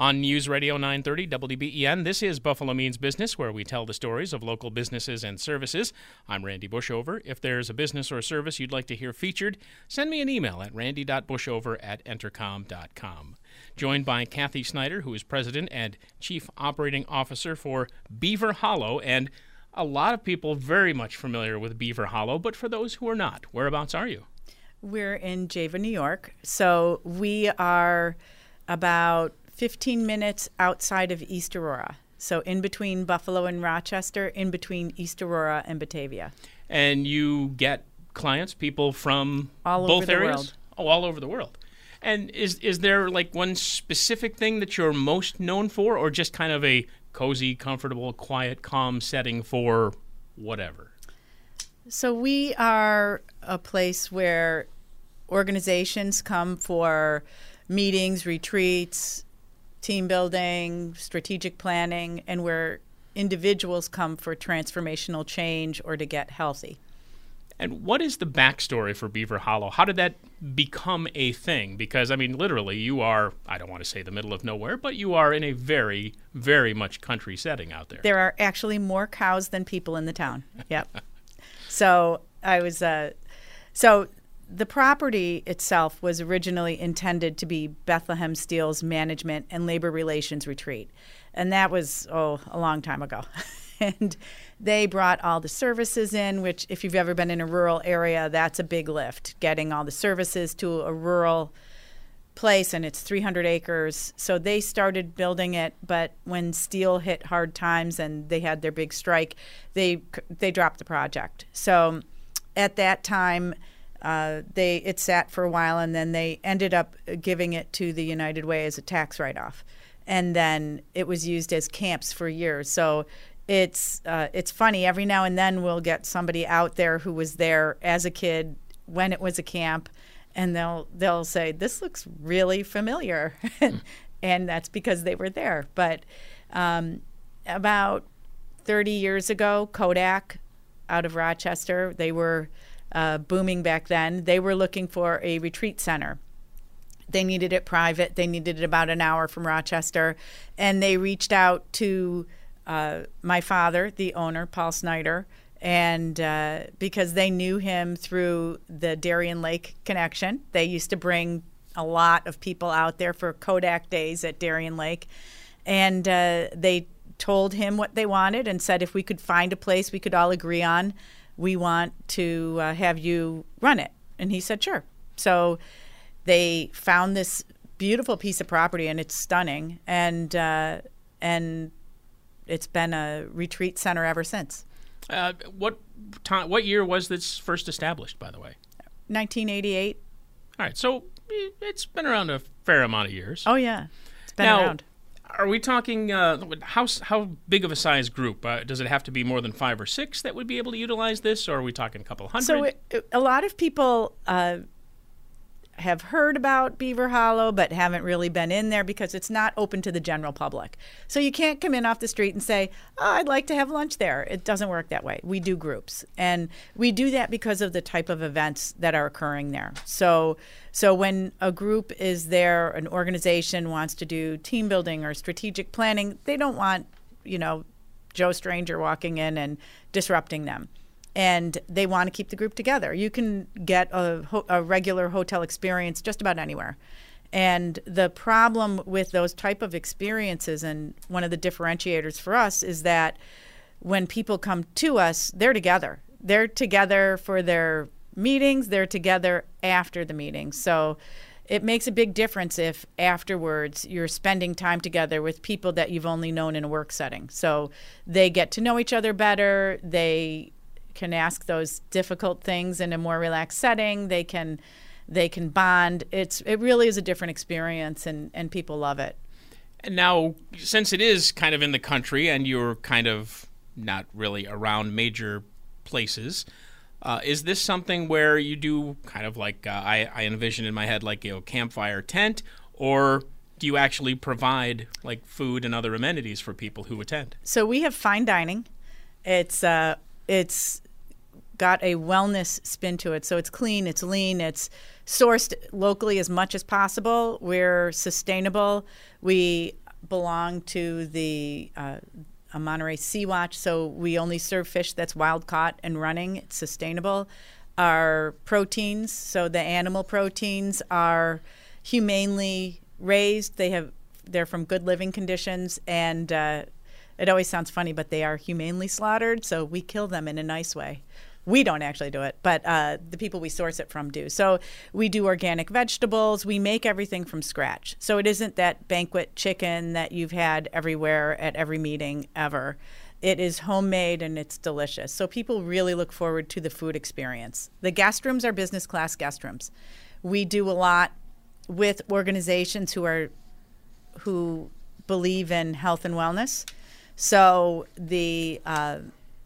On News Radio 930 WBEN, this is Buffalo Means Business, where we tell the stories of local businesses and services. I'm Randy Bushover. If there's a business or service you'd like to hear featured, send me an email at randy.bushover at entercom.com. Joined by Kathy Snyder, who is President and Chief Operating Officer for Beaver Hollow, and a lot of people very much familiar with Beaver Hollow, but for those who are not, whereabouts are you? We're in Java, New York. So we are about 15 minutes outside of East Aurora. So in between Buffalo and Rochester, in between East Aurora and Batavia. And you get clients, people from All both over the areas? world. Oh, all over the world. And is is there like one specific thing that you're most known for, or just kind of a cozy, comfortable, quiet, calm setting for whatever? So we are a place where organizations come for meetings, retreats, team building, strategic planning, and where individuals come for transformational change or to get healthy. And what is the backstory for Beaver Hollow? How did that become a thing? Because, I mean, literally, you are, I don't want to say the middle of nowhere, but you are in a very, very much country setting out there. There are actually more cows than people in the town. Yep. so I was, uh, so the property itself was originally intended to be Bethlehem Steel's management and labor relations retreat. And that was, oh, a long time ago. and they brought all the services in, which, if you've ever been in a rural area, that's a big lift, getting all the services to a rural place and it's 300 acres. So they started building it, but when steel hit hard times and they had their big strike, they they dropped the project. So at that time, uh, they it sat for a while and then they ended up giving it to the United Way as a tax write-off, and then it was used as camps for years. So it's uh, it's funny. Every now and then we'll get somebody out there who was there as a kid when it was a camp and they'll they'll say this looks really familiar. And that's because they were there. But um, about 30 years ago kodak out of rochester they were uh, booming back then they were looking for a retreat center. They needed it private. They needed it about an hour from rochester. And they reached out to uh, my father the owner paul snyder and uh, because they knew him through the Darien Lake connection, they used to bring a lot of people out there for Kodak days at Darien Lake, and uh, they told him what they wanted and said if we could find a place we could all agree on, we want to uh, have you run it. And he said sure. So they found this beautiful piece of property and it's stunning, and uh, and it's been a retreat center ever since. Uh, what time? What year was this first established? By the way, 1988. all right. So eh, it's been around a fair amount of years. Oh yeah, it's been now, around. Are we talking uh, how how big of a size group? Uh, does it have to be more than five or six that would be able to utilize this, or are we talking a couple hundred? So it, a lot of people uh, have heard about Beaver Hollow, but haven't really been in there because it's not open to the general public. So you can't come in off the street and say, "Oh, I'd like to have lunch there." It doesn't work that way. We do groups, and we do that because of the type of events that are occurring there. So, so when a group is there, an organization wants to do team building or strategic planning, they don't want, you know, Joe Stranger walking in and disrupting them and they want to keep the group together. You can get a, ho- a regular hotel experience just about anywhere. And the problem with those type of experiences, and one of the differentiators for us, is that when people come to us, they're together. They're together for their meetings. They're together after the meetings. So it makes a big difference if afterwards you're spending time together with people that you've only known in a work setting. So they get to know each other better. They can ask those difficult things in a more relaxed setting. They can they can bond. It's it really is a different experience, and and people love it. And now, since it is kind of in the country and you're kind of not really around major places, uh, is this something where you do kind of like uh, I, I envision in my head, like you know, campfire tent, or do you actually provide like food and other amenities for people who attend? So we have fine dining. It's uh, it's got a wellness spin to it. So it's clean, it's lean, it's sourced locally as much as possible. We're sustainable. We belong to the uh, Monterey Sea Watch, so we only serve fish that's wild caught and running. It's sustainable. Our proteins, so the animal proteins, are humanely raised. They have they're from good living conditions, and uh, it always sounds funny, but they are humanely slaughtered. So we kill them in a nice way. We don't actually do it, but uh, the people we source it from do. So we do organic vegetables. We make everything from scratch. So it isn't that banquet chicken that you've had everywhere at every meeting ever. It is homemade and it's delicious. So people really look forward to the food experience. The guest rooms are business class guest rooms. We do a lot with organizations who are who believe in health and wellness. So the uh,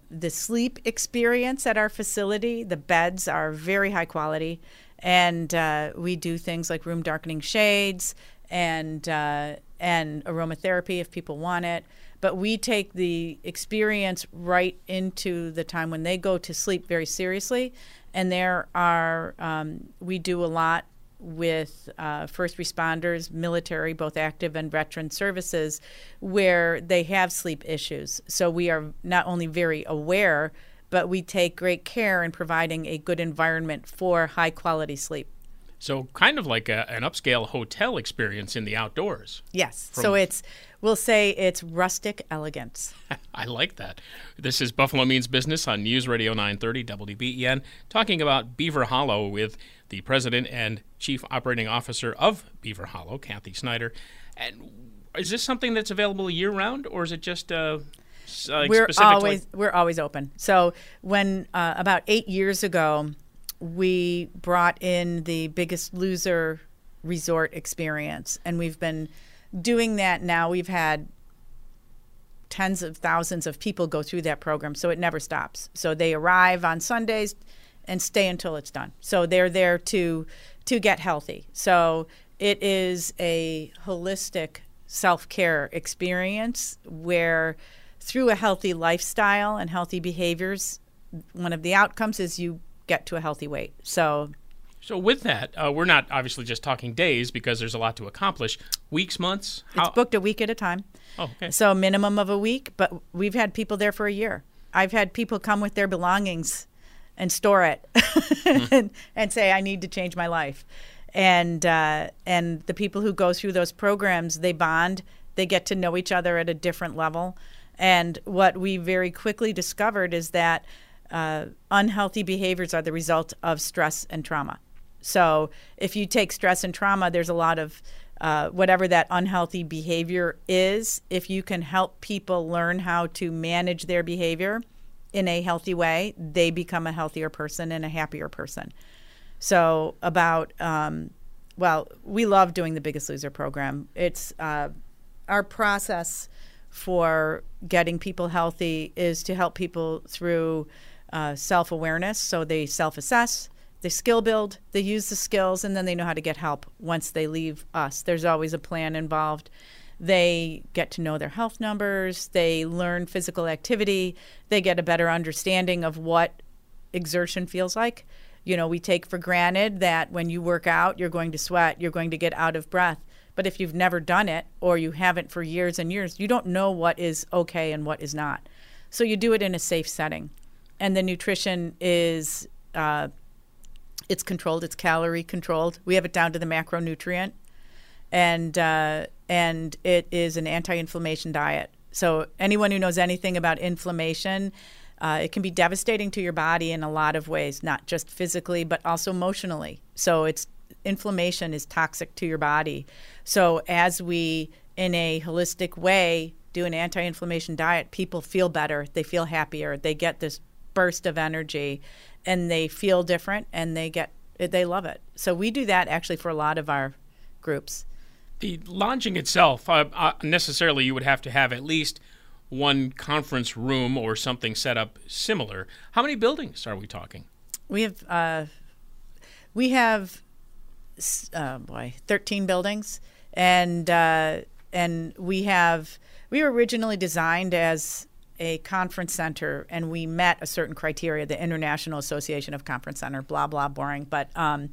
the sleep experience at our facility, the beds are very high quality, and uh, we do things like room darkening shades and uh, and aromatherapy if people want it. But we take the experience right into the time when they go to sleep very seriously, and there are um, we do a lot with uh, first responders, military, both active and veteran services, where they have sleep issues. So we are not only very aware, but we take great care in providing a good environment for high quality sleep. So, kind of like a, an upscale hotel experience in the outdoors. Yes. From so, it's, we'll say it's rustic elegance. I like that. This is Buffalo Means Business on News Radio 930 WBEN, talking about Beaver Hollow with the president and chief operating officer of Beaver Hollow, Kathy Snyder. And is this something that's available year round, or is it just uh, uh, we're always we're always open. So when uh, about eight years ago, we brought in the Biggest Loser resort experience, and we've been doing that now. We've had tens of thousands of people go through that program, so it never stops. So they arrive on Sundays and stay until it's done. So they're there to to get healthy. So it is a holistic self-care experience where through a healthy lifestyle and healthy behaviors, one of the outcomes is you get to a healthy weight. So so with that, uh, we're not obviously just talking days because there's a lot to accomplish. Weeks, months. How? It's booked a week at a time. Oh, okay. So minimum of a week, but we've had people there for a year. I've had people come with their belongings and store it mm-hmm. and, and, say I need to change my life. And uh, and the people who go through those programs, they bond. They get to know each other at a different level. And what we very quickly discovered is that uh, unhealthy behaviors are the result of stress and trauma. So if you take stress and trauma, there's a lot of uh, whatever that unhealthy behavior is. If you can help people learn how to manage their behavior in a healthy way, they become a healthier person and a happier person. So about um, well, we love doing the Biggest Loser program. It's uh, our process for getting people healthy is to help people through uh, self awareness. So they self assess, they skill build, they use the skills, and then they know how to get help once they leave us. There's always a plan involved. They get to know their health numbers, they learn physical activity, they get a better understanding of what exertion feels like. You know, we take for granted that when you work out, you're going to sweat, you're going to get out of breath. But if you've never done it or you haven't for years and years, you don't know what is okay and what is not. So you do it in a safe setting. And the nutrition is uh, it's controlled. It's calorie controlled. We have it down to the macronutrient, and uh, and it is an anti-inflammation diet. So anyone who knows anything about inflammation, uh, it can be devastating to your body in a lot of ways, not just physically but also emotionally. So it's inflammation is toxic to your body. So as we, in a holistic way, do an anti-inflammation diet, people feel better. They feel happier. They get this burst of energy and they feel different and they get they love it. So we do that actually for a lot of our groups. The lodging itself, uh, uh, necessarily, you would have to have at least one conference room or something set up similar. How many buildings are we talking? We have uh, we have uh, boy thirteen buildings, and uh, and we have we were originally designed as a conference center, and we met a certain criteria, the International Association of Conference Center. Blah blah, boring, but. Um,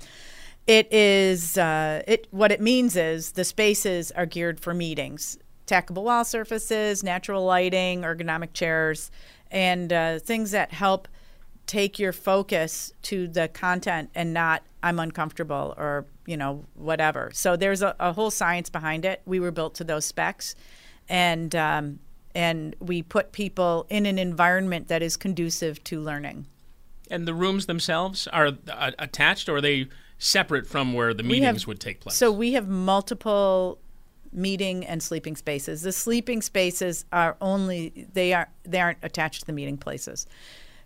it is uh, it. What it means is the spaces are geared for meetings, tackable wall surfaces, natural lighting, ergonomic chairs, and uh, things that help take your focus to the content and not I'm uncomfortable or you know whatever. So there's a, a whole science behind it. We were built to those specs, and um, and we put people in an environment that is conducive to learning. And the rooms themselves are uh, attached, or are they separate from where the meetings have, would take place? So we have multiple meeting and sleeping spaces. The sleeping spaces are only they are they aren't attached to the meeting places.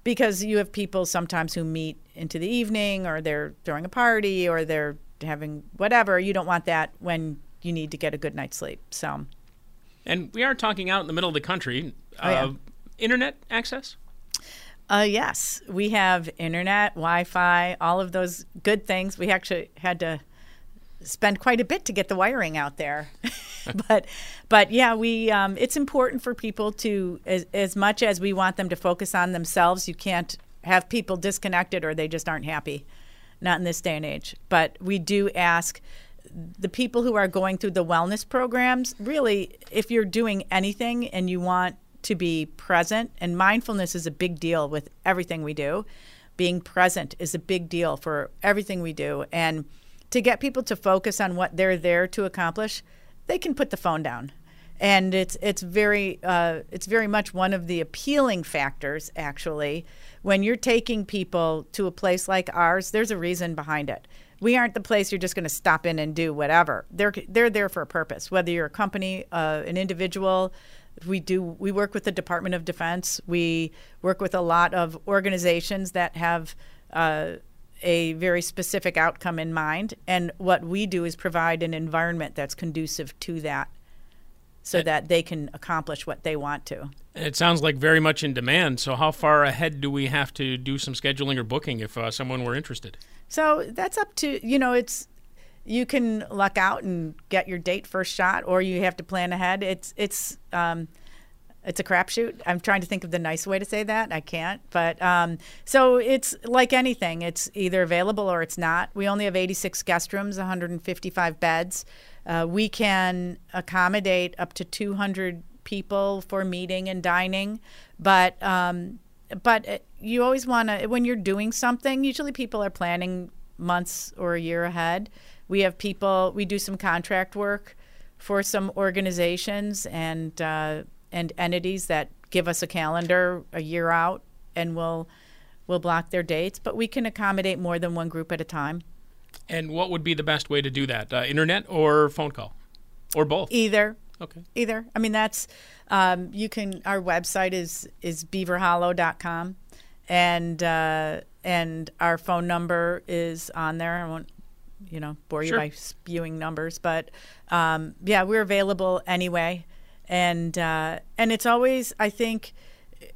Because you have people sometimes who meet into the evening or they're throwing a party or they're having whatever. You don't want that when you need to get a good night's sleep. So And we are talking out in the middle of the country. Oh, yeah. Uh, internet access? Uh, yes, we have internet, Wi-Fi, all of those good things. We actually had to spend quite a bit to get the wiring out there, but but yeah, we um, it's important for people to as, as much as we want them to focus on themselves. You can't have people disconnected or they just aren't happy. Not in this day and age. But we do ask the people who are going through the wellness programs. Really, if you're doing anything and you want to be present, and mindfulness is a big deal with everything we do. Being present is a big deal for everything we do. And to get people to focus on what they're there to accomplish, they can put the phone down. And it's it's very uh, it's very much one of the appealing factors actually when you're taking people to a place like ours. There's a reason behind it. We aren't the place you're just going to stop in and do whatever. They're they're there for a purpose. Whether you're a company, uh, an individual, we do we work with the Department of Defense. We work with a lot of organizations that have uh, a very specific outcome in mind, and what we do is provide an environment that's conducive to that, so that they can accomplish what they want to. It sounds like very much in demand. So, how far ahead do we have to do some scheduling or booking if uh, someone were interested? So that's up to you know it's you can luck out and get your date first shot, or you have to plan ahead. It's it's um, it's a crapshoot. I'm trying to think of the nice way to say that. I can't. But um, so it's like anything. It's either available or it's not. We only have 86 guest rooms, 155 beds. Uh, we can accommodate up to 200 people for meeting and dining, but um, but uh, you always want to when you're doing something. Usually, people are planning months or a year ahead. We have people. We do some contract work for some organizations and uh, and entities that give us a calendar a year out, and we'll we'll block their dates. But we can accommodate more than one group at a time. And what would be the best way to do that? Uh, internet or phone call, or both? Either. Okay. Either. I mean, that's um, you can. Our website is is beaverhollow.com, and uh, and our phone number is on there. I won't, you know, bore you Sure. by spewing numbers, but um, yeah, we're available anyway, and uh, and it's always I think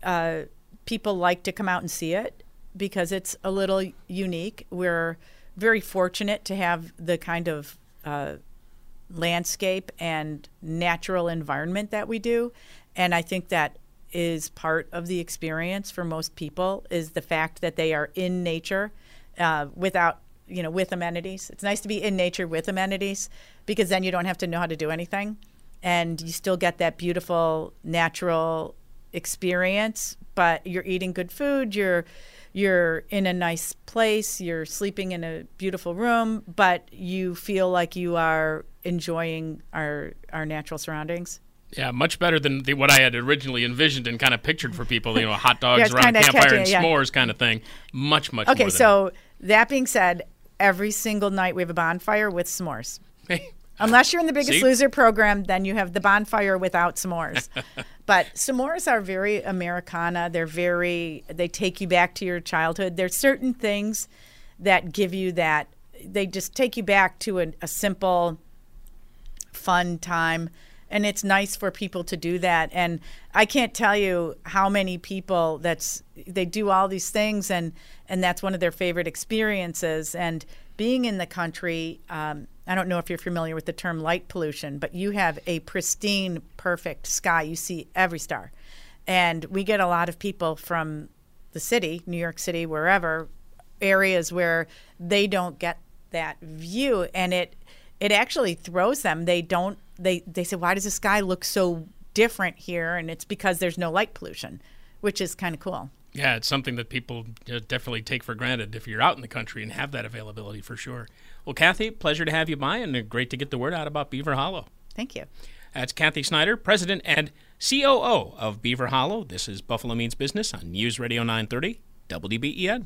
uh, people like to come out and see it because it's a little unique. We're very fortunate to have the kind of uh, landscape and natural environment that we do. And i think that is part of the experience for most people is the fact that they are in nature uh, without you know with amenities. It's nice to be in nature with amenities because then you don't have to know how to do anything. And you still get that beautiful natural experience but you're eating good food you're you're in a nice place you're sleeping in a beautiful room but you feel like you are enjoying our our natural surroundings Yeah, much better than the, what I had originally envisioned and kind of pictured for people. You know, hot dogs Yeah, around a campfire catching and yeah. s'mores kind of thing. Much, much okay so that being said every single night we have a bonfire with s'mores. Unless you're in the Biggest See? Loser program, then you have the bonfire without s'mores. but s'mores are very Americana. They're very, they take you back to your childhood. There's certain things that give you that, they just take you back to a, a simple fun time and it's nice for people to do that. And i can't tell you how many people that's they do all these things and and that's one of their favorite experiences. And being in the country um, i don't know if you're familiar with the term light pollution but you have a pristine perfect sky. You see every star. And we get a lot of people from the city new york city wherever areas where they don't get that view. And it it actually throws them. They don't they they say why does the sky look so different here? And it's because there's no light pollution which is kind of cool. Yeah it's something that people definitely take for granted if you're out in the country and have that availability for sure. Well kathy pleasure to have you by and uh, great to get the word out about beaver hollow. Thank you. That's kathy snyder president and coo of beaver hollow. This is buffalo means business on news radio 930 wben